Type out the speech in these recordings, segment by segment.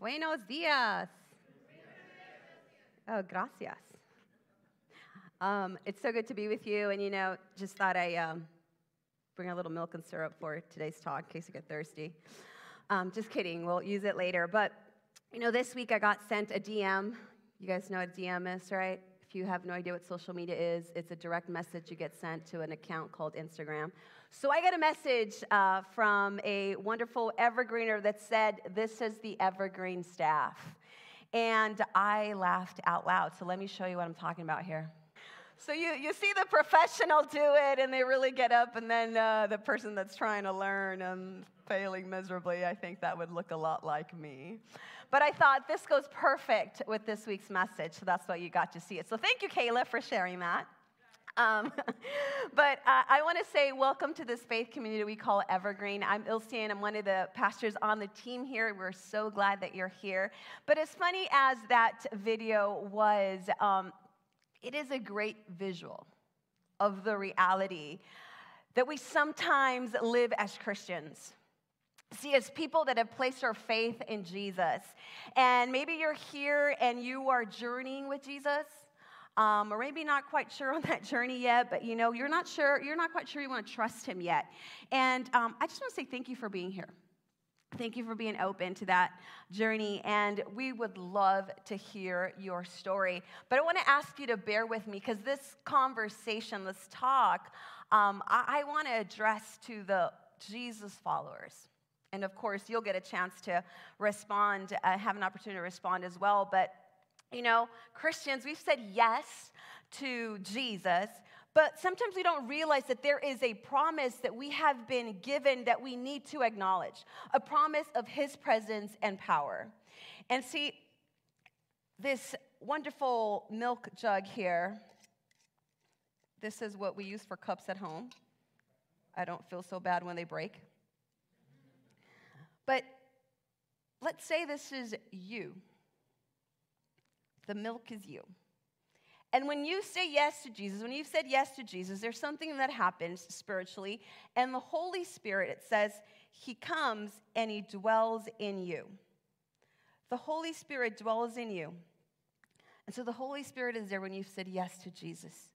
Buenos dias. Oh, gracias. Um, it's so good to be with you. And, you know, just thought I um, bring a little milk and syrup for today's talk in case you get thirsty. Um, just kidding. We'll use it later. But, you know, this week I got sent a DM. You guys know what a DM is, right? If you have no idea what social media is, it's a direct message you get sent to an account called Instagram. So I got a message uh, from a wonderful evergreener that said, This is the evergreen staff. And I laughed out loud. So let me show you what I'm talking about here. So you, you see the professional do it, and they really get up, and then uh, the person that's trying to learn and failing miserably, I think that would look a lot like me. But I thought this goes perfect with this week's message, so that's why you got to see it. So thank you, Kayla, for sharing that. Um, but uh, I want to say welcome to this faith community we call Evergreen. I'm Ilse, and I'm one of the pastors on the team here. We're so glad that you're here. But as funny as that video was, um, it is a great visual of the reality that we sometimes live as Christians. See, as people that have placed our faith in Jesus, and maybe you're here and you are journeying with Jesus, um, or maybe not quite sure on that journey yet, but you know, you're not sure, you're not quite sure you want to trust him yet. And um, I just want to say thank you for being here. Thank you for being open to that journey, and we would love to hear your story. But I want to ask you to bear with me because this conversation, this talk, um, I, I want to address to the Jesus followers. And of course, you'll get a chance to respond, uh, have an opportunity to respond as well. But you know, Christians, we've said yes to Jesus, but sometimes we don't realize that there is a promise that we have been given that we need to acknowledge a promise of His presence and power. And see, this wonderful milk jug here, this is what we use for cups at home. I don't feel so bad when they break. But let's say this is you. The milk is you. And when you say yes to Jesus, when you've said yes to Jesus, there's something that happens spiritually. And the Holy Spirit, it says, He comes and He dwells in you. The Holy Spirit dwells in you. And so the Holy Spirit is there when you've said yes to Jesus.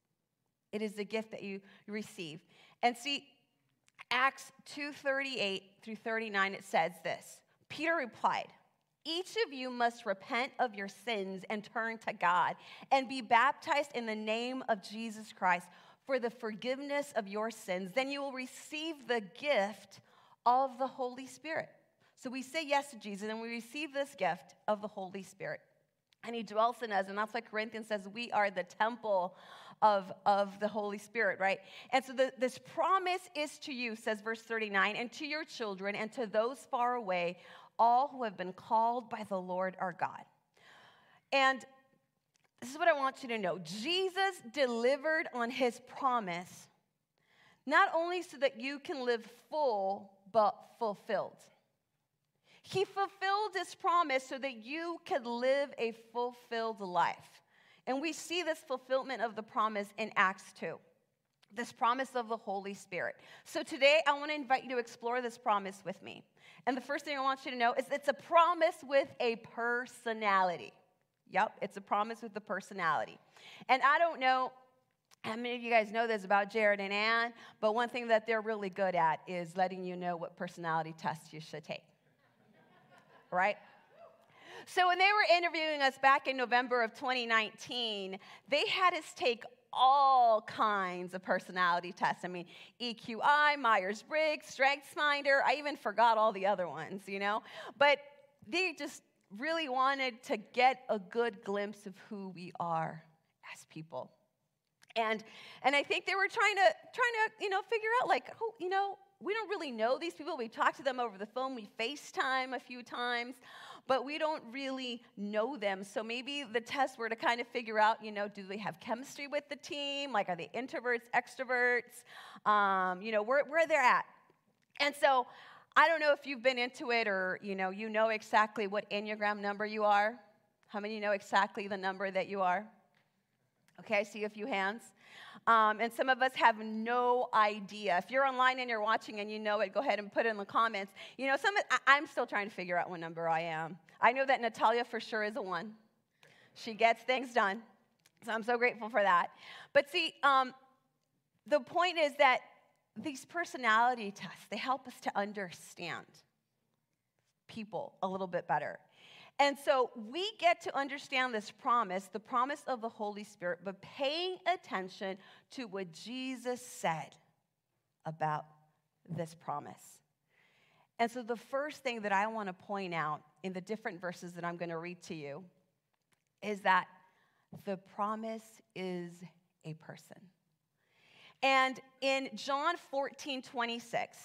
It is the gift that you receive. And see, Acts 2:38 through 39 it says this. Peter replied, each of you must repent of your sins and turn to God and be baptized in the name of Jesus Christ for the forgiveness of your sins. Then you will receive the gift of the Holy Spirit. So we say yes to Jesus and we receive this gift of the Holy Spirit. And he dwells in us. And that's why Corinthians says we are the temple of, of the Holy Spirit, right? And so the, this promise is to you, says verse 39, and to your children and to those far away all who have been called by the Lord our God. And this is what I want you to know Jesus delivered on his promise, not only so that you can live full, but fulfilled. He fulfilled his promise so that you could live a fulfilled life. And we see this fulfillment of the promise in Acts 2 this promise of the Holy Spirit. So today, I want to invite you to explore this promise with me. And the first thing I want you to know is it's a promise with a personality. Yep, it's a promise with a personality. And I don't know how many of you guys know this about Jared and Ann, but one thing that they're really good at is letting you know what personality tests you should take. right? So when they were interviewing us back in November of 2019, they had us take all kinds of personality tests. I mean, EQI, Myers Briggs, StrengthsFinder. I even forgot all the other ones, you know? But they just really wanted to get a good glimpse of who we are as people. And, and I think they were trying to, trying to, you know, figure out like, oh, you know, we don't really know these people. We talked to them over the phone. We FaceTime a few times but we don't really know them. So maybe the test were to kind of figure out, you know, do they have chemistry with the team? Like, are they introverts, extroverts? Um, you know, where, where they're at. And so I don't know if you've been into it or, you know, you know exactly what Enneagram number you are. How many know exactly the number that you are? Okay, I see a few hands. Um, and some of us have no idea. If you're online and you're watching and you know it, go ahead and put it in the comments. You know, some I, I'm still trying to figure out what number I am. I know that Natalia for sure is a one. She gets things done. So I'm so grateful for that. But see, um, the point is that these personality tests, they help us to understand people a little bit better. And so we get to understand this promise, the promise of the Holy Spirit, but paying attention to what Jesus said about this promise. And so the first thing that I want to point out in the different verses that I'm going to read to you is that the promise is a person. And in John 14, 26,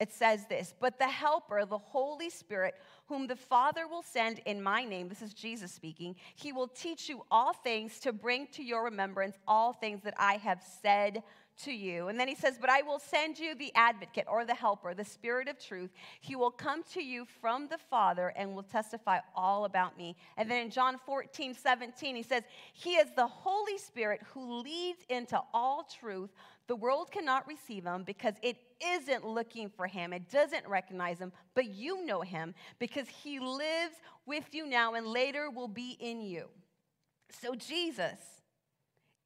it says this But the Helper, the Holy Spirit, whom the Father will send in my name, this is Jesus speaking, he will teach you all things to bring to your remembrance all things that I have said to you. And then he says, But I will send you the advocate or the helper, the Spirit of truth. He will come to you from the Father and will testify all about me. And then in John 14, 17, he says, He is the Holy Spirit who leads into all truth. The world cannot receive him because it isn't looking for him. It doesn't recognize him, but you know him because he lives with you now and later will be in you. So Jesus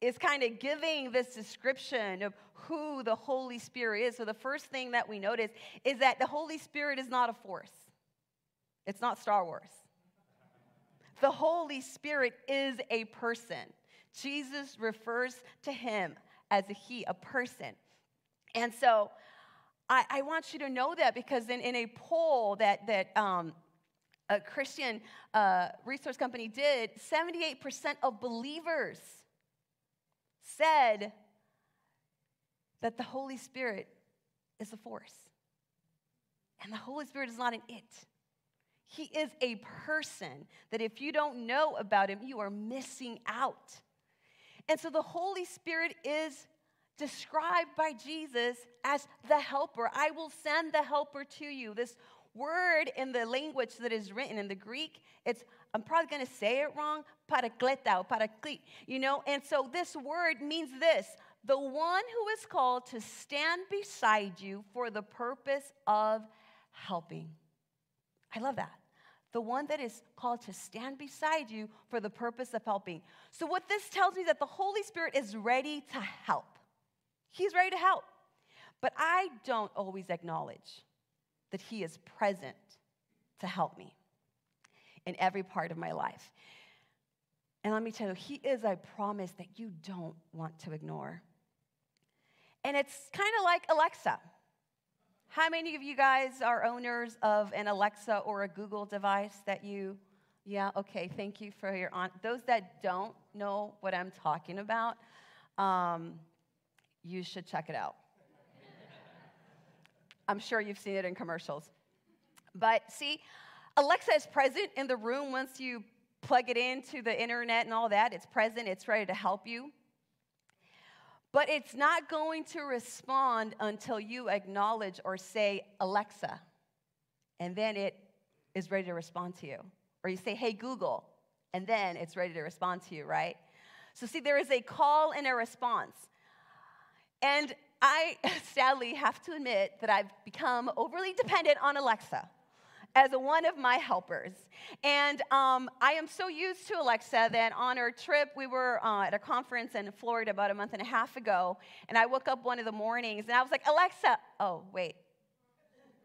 is kind of giving this description of who the Holy Spirit is. So the first thing that we notice is that the Holy Spirit is not a force. It's not Star Wars. The Holy Spirit is a person. Jesus refers to him as a he, a person. And so I, I want you to know that because in, in a poll that, that um, a Christian uh, resource company did, 78% of believers said that the Holy Spirit is a force. And the Holy Spirit is not an it. He is a person that if you don't know about him, you are missing out. And so the Holy Spirit is described by Jesus as the helper. I will send the helper to you. This word in the language that is written in the Greek, it's I'm probably going to say it wrong, parakleta or paraklete, you know? And so this word means this the one who is called to stand beside you for the purpose of helping. I love that the one that is called to stand beside you for the purpose of helping. So, what this tells me that the Holy Spirit is ready to help. He's ready to help. But I don't always acknowledge that He is present to help me in every part of my life. And let me tell you, He is a promise that you don't want to ignore. And it's kind of like Alexa. How many of you guys are owners of an Alexa or a Google device that you, yeah, okay, thank you for your on. Those that don't know what I'm talking about, um, you should check it out. I'm sure you've seen it in commercials. But see, Alexa is present in the room once you plug it into the internet and all that. It's present, it's ready to help you. But it's not going to respond until you acknowledge or say, Alexa. And then it is ready to respond to you. Or you say, hey, Google. And then it's ready to respond to you, right? So, see, there is a call and a response. And I sadly have to admit that I've become overly dependent on Alexa as one of my helpers. And um, I am so used to Alexa that on our trip, we were uh, at a conference in Florida about a month and a half ago, and I woke up one of the mornings and I was like, Alexa, oh, wait.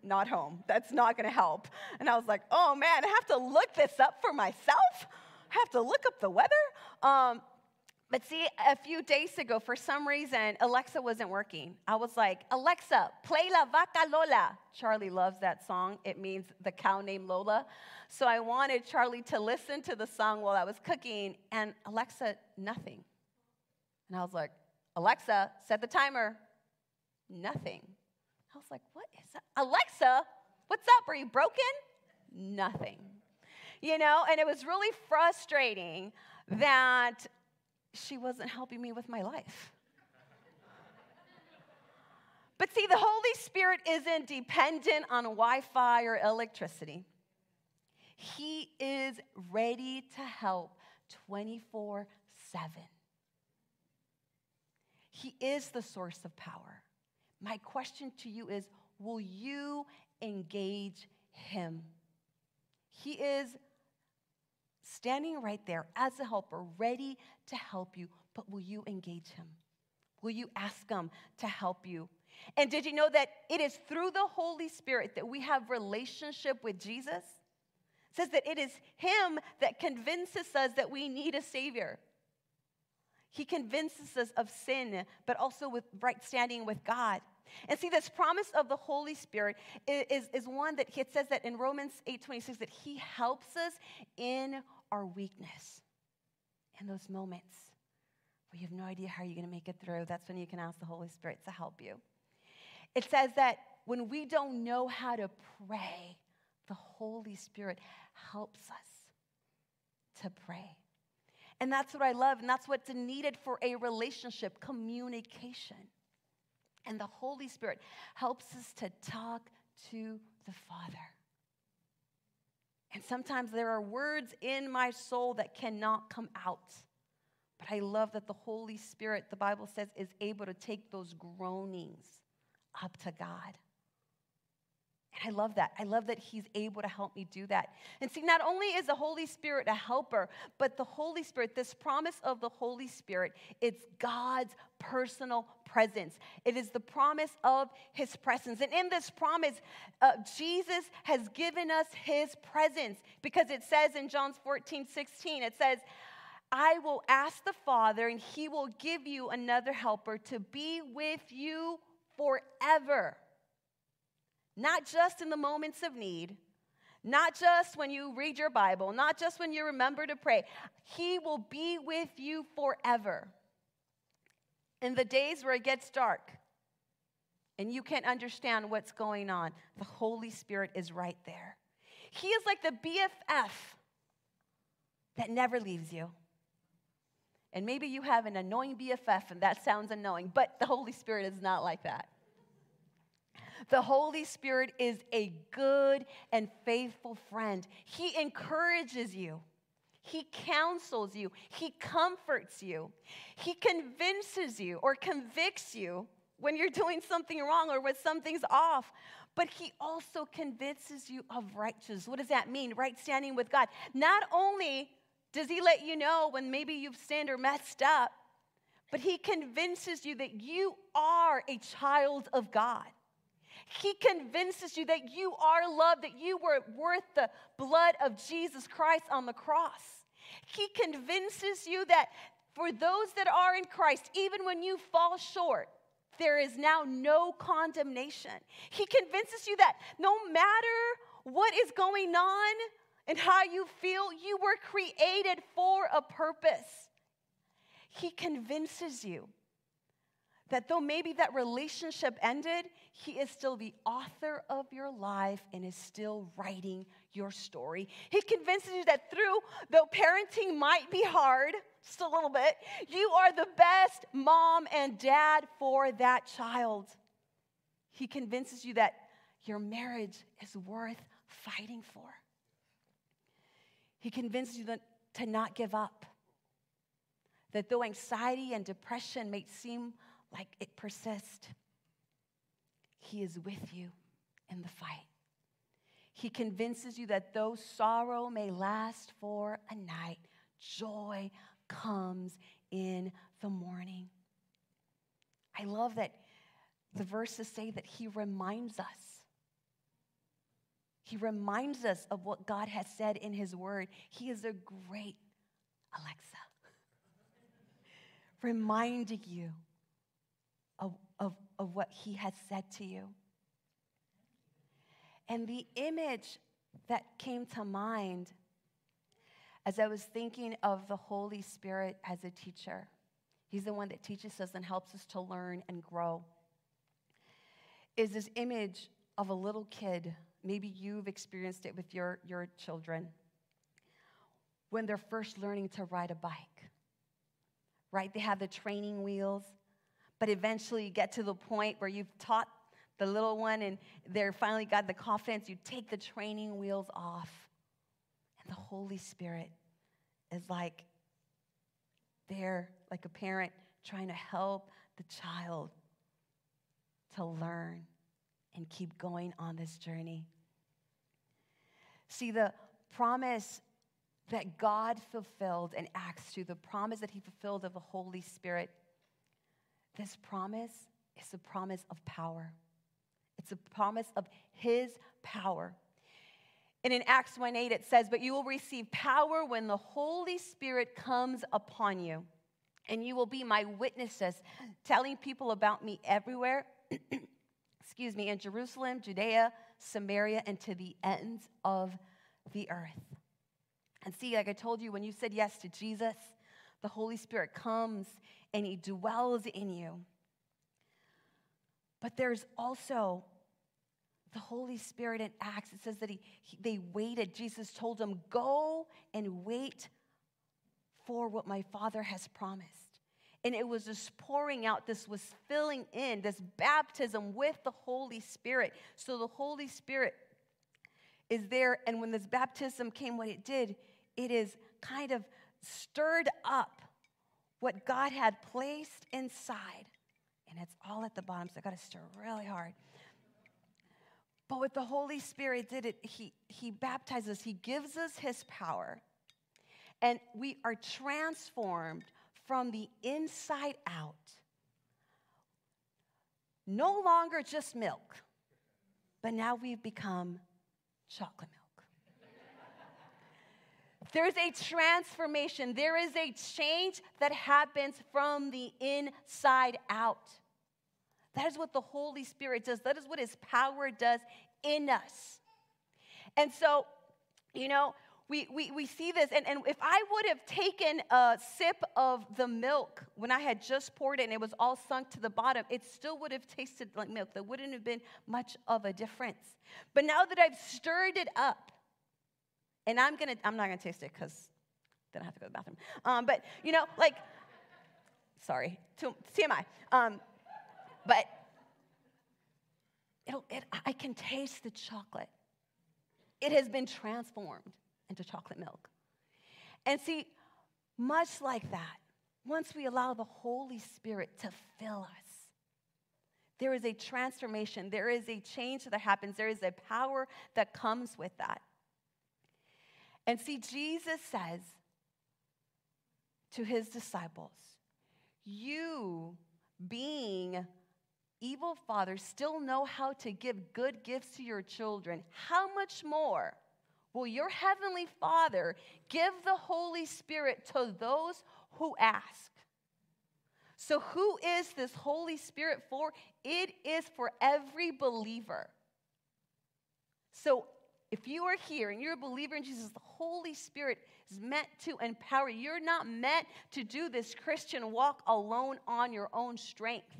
Not home. That's not gonna help. And I was like, oh man, I have to look this up for myself. I have to look up the weather. Um, but see, a few days ago, for some reason, Alexa wasn't working. I was like, Alexa, play La Vaca Lola. Charlie loves that song. It means the cow named Lola. So I wanted Charlie to listen to the song while I was cooking, and Alexa, nothing. And I was like, Alexa, set the timer. Nothing. I was like, what is that? Alexa, what's up? Are you broken? Nothing. You know, and it was really frustrating that she wasn't helping me with my life. But see, the Holy Spirit isn't dependent on Wi Fi or electricity. He is ready to help 24 7. He is the source of power. My question to you is will you engage him? He is standing right there as a helper, ready to help you, but will you engage him? Will you ask him to help you? And did you know that it is through the Holy Spirit that we have relationship with Jesus? It says that it is him that convinces us that we need a savior. He convinces us of sin, but also with right standing with God. And see, this promise of the Holy Spirit is, is one that it says that in Romans 8 26 that He helps us in our weakness. In those moments where you have no idea how you're going to make it through, that's when you can ask the Holy Spirit to help you. It says that when we don't know how to pray, the Holy Spirit helps us to pray. And that's what I love, and that's what's needed for a relationship communication. And the Holy Spirit helps us to talk to the Father. And sometimes there are words in my soul that cannot come out. But I love that the Holy Spirit, the Bible says, is able to take those groanings up to God. And I love that. I love that He's able to help me do that. And see, not only is the Holy Spirit a helper, but the Holy Spirit, this promise of the Holy Spirit, it's God's personal presence. It is the promise of His presence. And in this promise, uh, Jesus has given us His presence because it says in John 14, 16, it says, I will ask the Father, and He will give you another helper to be with you forever not just in the moments of need, not just when you read your Bible, not just when you remember to pray. He will be with you forever. In the days where it gets dark and you can't understand what's going on, the Holy Spirit is right there. He is like the BFF that never leaves you. And maybe you have an annoying BFF and that sounds annoying, but the Holy Spirit is not like that. The Holy Spirit is a good and faithful friend. He encourages you. He counsels you. He comforts you. He convinces you or convicts you when you're doing something wrong or when something's off. But he also convinces you of righteousness. What does that mean? Right standing with God. Not only does he let you know when maybe you've sinned or messed up, but he convinces you that you are a child of God. He convinces you that you are loved, that you were worth the blood of Jesus Christ on the cross. He convinces you that for those that are in Christ, even when you fall short, there is now no condemnation. He convinces you that no matter what is going on and how you feel, you were created for a purpose. He convinces you that though maybe that relationship ended, he is still the author of your life and is still writing your story. He convinces you that through, though parenting might be hard, just a little bit, you are the best mom and dad for that child. He convinces you that your marriage is worth fighting for. He convinces you that, to not give up. That though anxiety and depression may seem like it persists, He is with you in the fight. He convinces you that though sorrow may last for a night, joy comes in the morning. I love that the verses say that He reminds us. He reminds us of what God has said in His Word. He is a great Alexa, reminding you of, of, what he has said to you. And the image that came to mind as I was thinking of the Holy Spirit as a teacher, he's the one that teaches us and helps us to learn and grow, is this image of a little kid. Maybe you've experienced it with your, your children when they're first learning to ride a bike, right? They have the training wheels but eventually you get to the point where you've taught the little one and they're finally got the confidence, you take the training wheels off. And the Holy Spirit is like there, like a parent trying to help the child to learn and keep going on this journey. See, the promise that God fulfilled in Acts 2, the promise that He fulfilled of the Holy Spirit, this promise is a promise of power. It's a promise of His power. And in Acts 1 8, it says, But you will receive power when the Holy Spirit comes upon you, and you will be my witnesses, telling people about me everywhere. excuse me, in Jerusalem, Judea, Samaria, and to the ends of the earth. And see, like I told you, when you said yes to Jesus, the Holy Spirit comes and he dwells in you. But there's also the Holy Spirit in Acts. It says that he, he, they waited. Jesus told them, Go and wait for what my Father has promised. And it was just pouring out, this was filling in, this baptism with the Holy Spirit. So the Holy Spirit is there. And when this baptism came, what it did, it is kind of stirred up what God had placed inside. And it's all at the bottom, so I got to stir really hard. But what the Holy Spirit did, it, he, he baptizes, He gives us His power. And we are transformed from the inside out. No longer just milk, but now we've become chocolate milk. There's a transformation, there is a change that happens from the inside out. That is what the Holy Spirit does, that is what His power does in us. And so, you know, we, we, we see this, and, and if I would have taken a sip of the milk when I had just poured it and it was all sunk to the bottom, it still would have tasted like milk. There wouldn't have been much of a difference. But now that I've stirred it up, and I'm gonna, I'm not gonna taste it because then I have to go to the bathroom. Um, but you know, like, sorry, TMI. Um, but it'll—I can taste the chocolate. It has been transformed into chocolate milk. And see, much like that, once we allow the Holy Spirit to fill us, there is a transformation, there is a change that happens, there is a power that comes with that. And see, Jesus says to his disciples, You, being evil fathers, still know how to give good gifts to your children. How much more? Will your heavenly Father give the Holy Spirit to those who ask? So, who is this Holy Spirit for? It is for every believer. So, if you are here and you're a believer in Jesus, the Holy Spirit is meant to empower you. You're not meant to do this Christian walk alone on your own strength.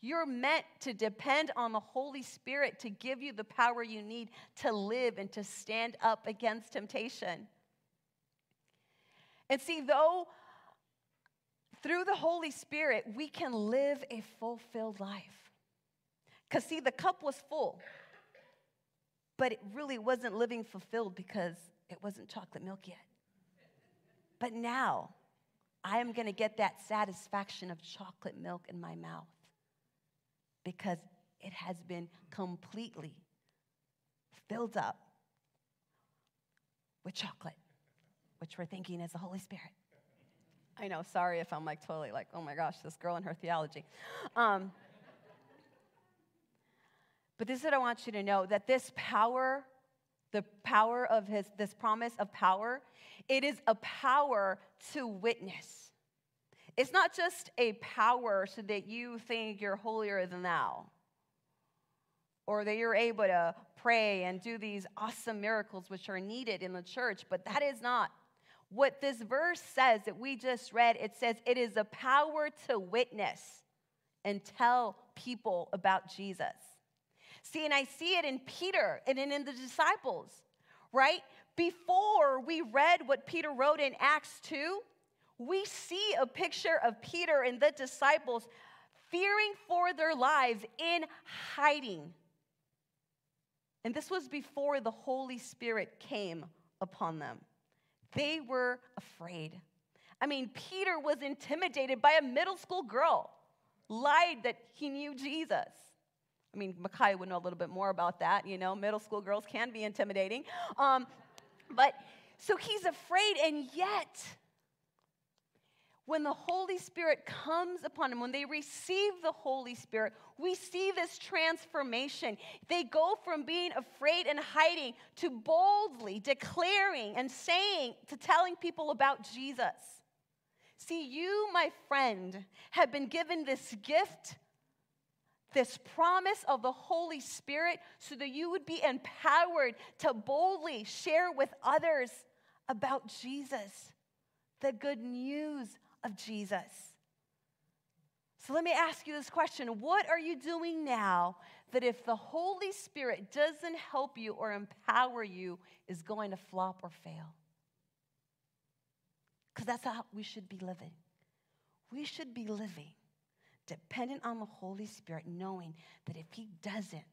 You're meant to depend on the Holy Spirit to give you the power you need to live and to stand up against temptation. And see, though through the Holy Spirit, we can live a fulfilled life. Because, see, the cup was full, but it really wasn't living fulfilled because it wasn't chocolate milk yet. But now, I am going to get that satisfaction of chocolate milk in my mouth because it has been completely filled up with chocolate, which we're thinking is the Holy Spirit. I know, sorry if I'm like totally like, oh my gosh, this girl and her theology. Um, but this is what I want you to know that this power, the power of his, this promise of power, it is a power to witness. It's not just a power so that you think you're holier than thou or that you're able to pray and do these awesome miracles which are needed in the church, but that is not. What this verse says that we just read, it says it is a power to witness and tell people about Jesus. See, and I see it in Peter and in the disciples, right? Before we read what Peter wrote in Acts 2, we see a picture of Peter and the disciples fearing for their lives in hiding. And this was before the Holy Spirit came upon them. They were afraid. I mean, Peter was intimidated by a middle school girl. lied that he knew Jesus. I mean, Micaiah would know a little bit more about that. You know, middle school girls can be intimidating. Um, but so he's afraid, and yet, when the Holy Spirit comes upon him, when they receive the Holy Spirit, we see this transformation. They go from being afraid and hiding to boldly declaring and saying, to telling people about Jesus. See, you, my friend, have been given this gift, this promise of the Holy Spirit, so that you would be empowered to boldly share with others about Jesus, the good news of Jesus. So let me ask you this question What are you doing now that if the Holy Spirit doesn't help you or empower you, is going to flop or fail? Because that's how we should be living. We should be living dependent on the Holy Spirit, knowing that if He doesn't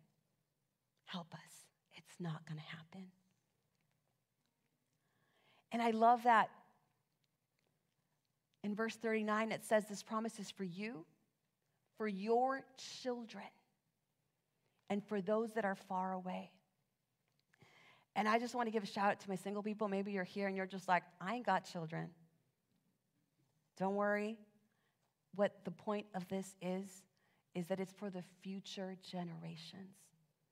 help us, it's not going to happen. And I love that in verse 39, it says this promise is for you, for your children, and for those that are far away. And I just want to give a shout out to my single people. Maybe you're here and you're just like, I ain't got children. Don't worry. What the point of this is, is that it's for the future generations.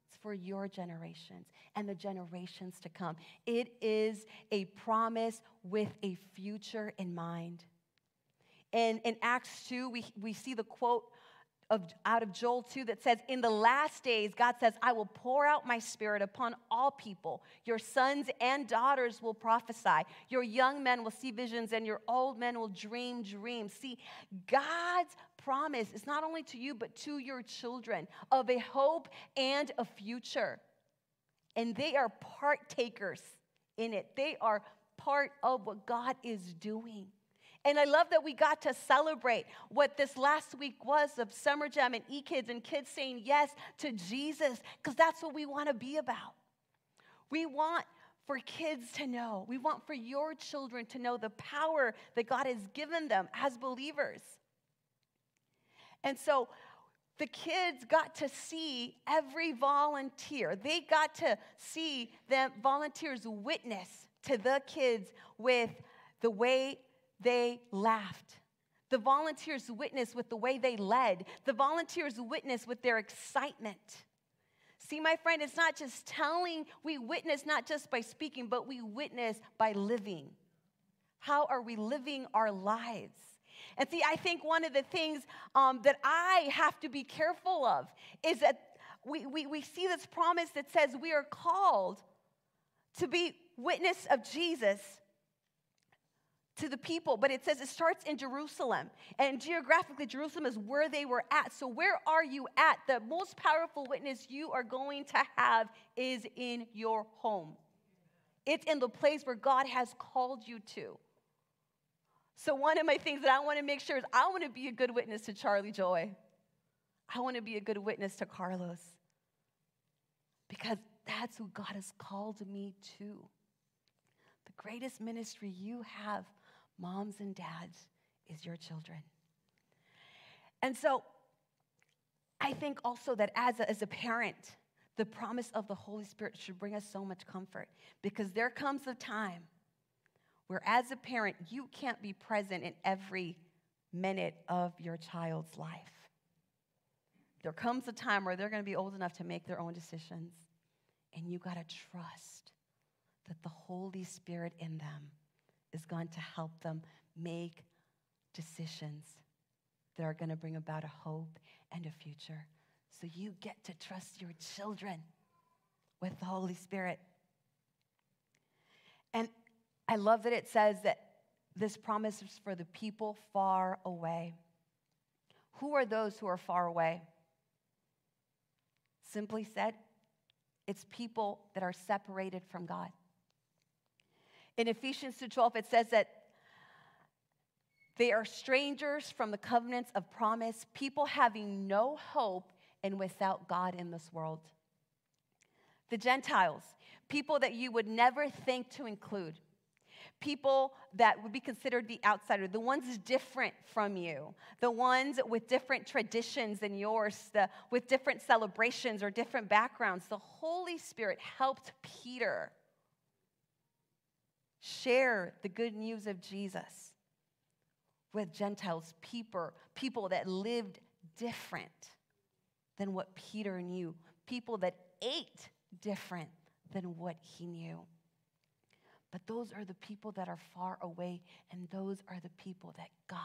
It's for your generations and the generations to come. It is a promise with a future in mind. And in Acts 2, we, we see the quote of, out of Joel 2 that says, In the last days, God says, I will pour out my spirit upon all people. Your sons and daughters will prophesy. Your young men will see visions, and your old men will dream dreams. See, God's promise is not only to you, but to your children of a hope and a future. And they are partakers in it, they are part of what God is doing. And I love that we got to celebrate what this last week was of Summer Jam and E Kids and kids saying yes to Jesus, because that's what we want to be about. We want for kids to know, we want for your children to know the power that God has given them as believers. And so, the kids got to see every volunteer. They got to see the volunteers witness to the kids with the way they laughed. The volunteers witnessed with the way they led. The volunteers witnessed with their excitement. See, my friend, it's not just telling, we witness not just by speaking, but we witness by living. How are we living our lives? And see, I think one of the things um, that I have to be careful of is that we, we, we see this promise that says we are called to be witness of Jesus to the people, but it says it starts in Jerusalem. And geographically, Jerusalem is where they were at. So, where are you at? The most powerful witness you are going to have is in your home, it's in the place where God has called you to. So, one of my things that I want to make sure is I want to be a good witness to Charlie Joy. I want to be a good witness to Carlos because that's who God has called me to. The greatest ministry you have moms and dads, is your children. And so I think also that as a, as a parent, the promise of the Holy Spirit should bring us so much comfort because there comes a time where, as a parent, you can't be present in every minute of your child's life. There comes a time where they're going to be old enough to make their own decisions, and you got to trust that the Holy Spirit in them is going to help them make decisions that are going to bring about a hope and a future. So you get to trust your children with the Holy Spirit. And I love that it says that this promise is for the people far away. Who are those who are far away? Simply said, it's people that are separated from God. In Ephesians 2:12 it says that they are strangers from the covenants of promise, people having no hope and without God in this world. The Gentiles, people that you would never think to include. people that would be considered the outsider, the ones different from you, the ones with different traditions than yours, the, with different celebrations or different backgrounds. The Holy Spirit helped Peter share the good news of Jesus with Gentiles, people, people that lived different than what Peter knew, people that ate different than what he knew. But those are the people that are far away, and those are the people that God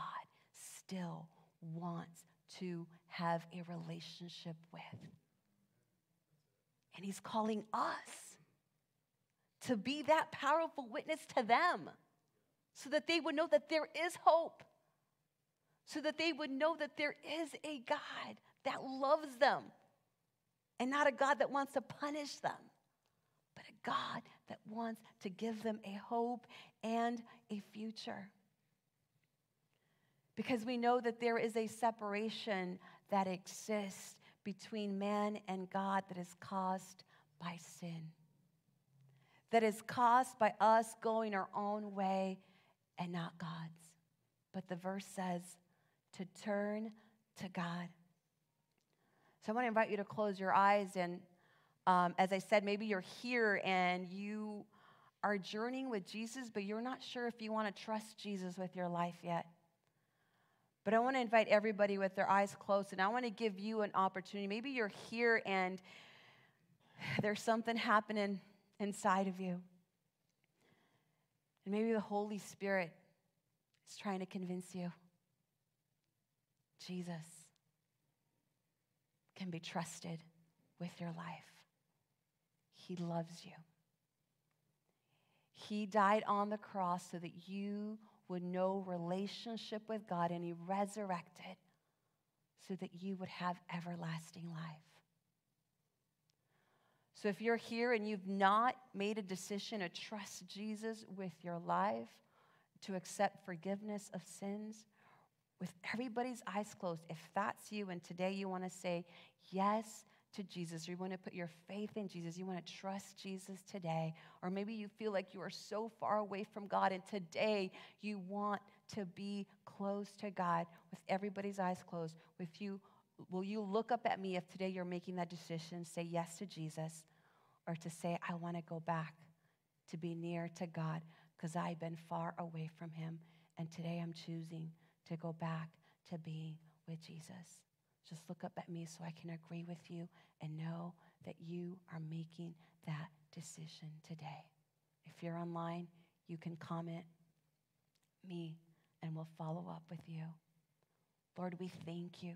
still wants to have a relationship with. And He's calling us to be that powerful witness to them so that they would know that there is hope, so that they would know that there is a God that loves them and not a God that wants to punish them, but a God that wants to give them a hope and a future. Because we know that there is a separation that exists between man and God that is caused by sin that is caused by us going our own way and not God's. But the verse says to turn to God. So I want to invite you to close your eyes. And um, as I said, maybe you're here and you are journeying with Jesus, but you're not sure if you want to trust Jesus with your life yet. But I want to invite everybody with their eyes closed, and I want to give you an opportunity. Maybe you're here and there's something happening inside of you. And maybe the Holy Spirit is trying to convince you Jesus can be trusted with your life. He loves you. He died on the cross so that you would know relationship with God, and He resurrected so that you would have everlasting life. So if you're here and you've not made a decision to trust Jesus with your life, to accept forgiveness of sins, with everybody's eyes closed, if that's you and today you want to say yes to Jesus, or you want to put your faith in Jesus, you want to trust Jesus today, or maybe you feel like you are so far away from God and today you want to be close to God with everybody's eyes closed, with you will you look up at me if today you're making that decision, say yes to Jesus, or to say, I want to go back to be near to God because I've been far away from Him. And today I'm choosing to go back to being with Jesus. Just look up at me so I can agree with you and know that you are making that decision today. If you're online, you can comment me and we'll follow up with you. Lord, we thank you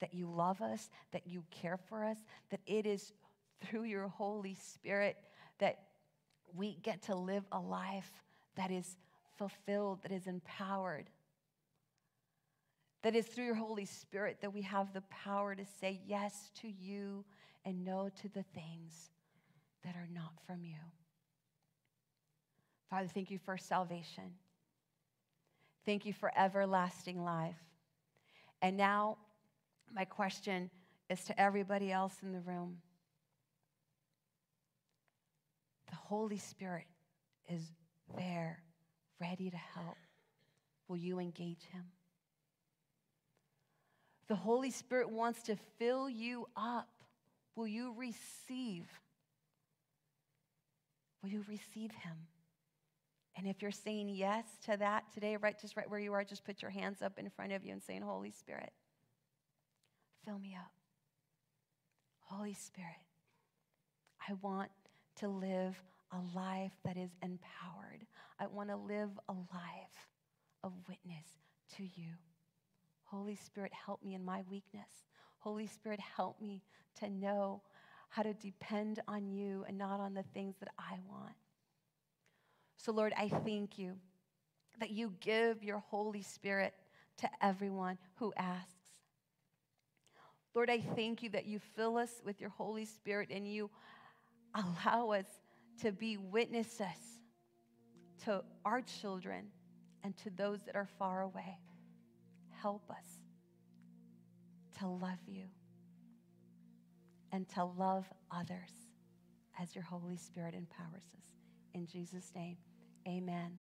that you love us, that you care for us, that it is through your Holy Spirit that we get to live a life that is fulfilled, that is empowered. That is through your Holy Spirit that we have the power to say yes to you and no to the things that are not from you. Father, thank you for salvation. Thank you for everlasting life. And now, my question is to everybody else in the room the Holy Spirit is there, ready to help. Will you engage him? The Holy Spirit wants to fill you up. Will you receive? Will you receive him? And if you're saying yes to that today, right, just right where you are, just put your hands up in front of you and saying, Holy Spirit, fill me up. Holy Spirit, I want to live a life that is empowered. I want to live a life of witness to you. Holy Spirit, help me in my weakness. Holy Spirit, help me to know how to depend on you and not on the things that I want. So, Lord, I thank you that you give your Holy Spirit to everyone who asks. Lord, I thank you that you fill us with your Holy Spirit and you allow us to be witnesses to our children and to those that are far away. Help us to love you and to love others as your Holy Spirit empowers us. In Jesus' name, Amen.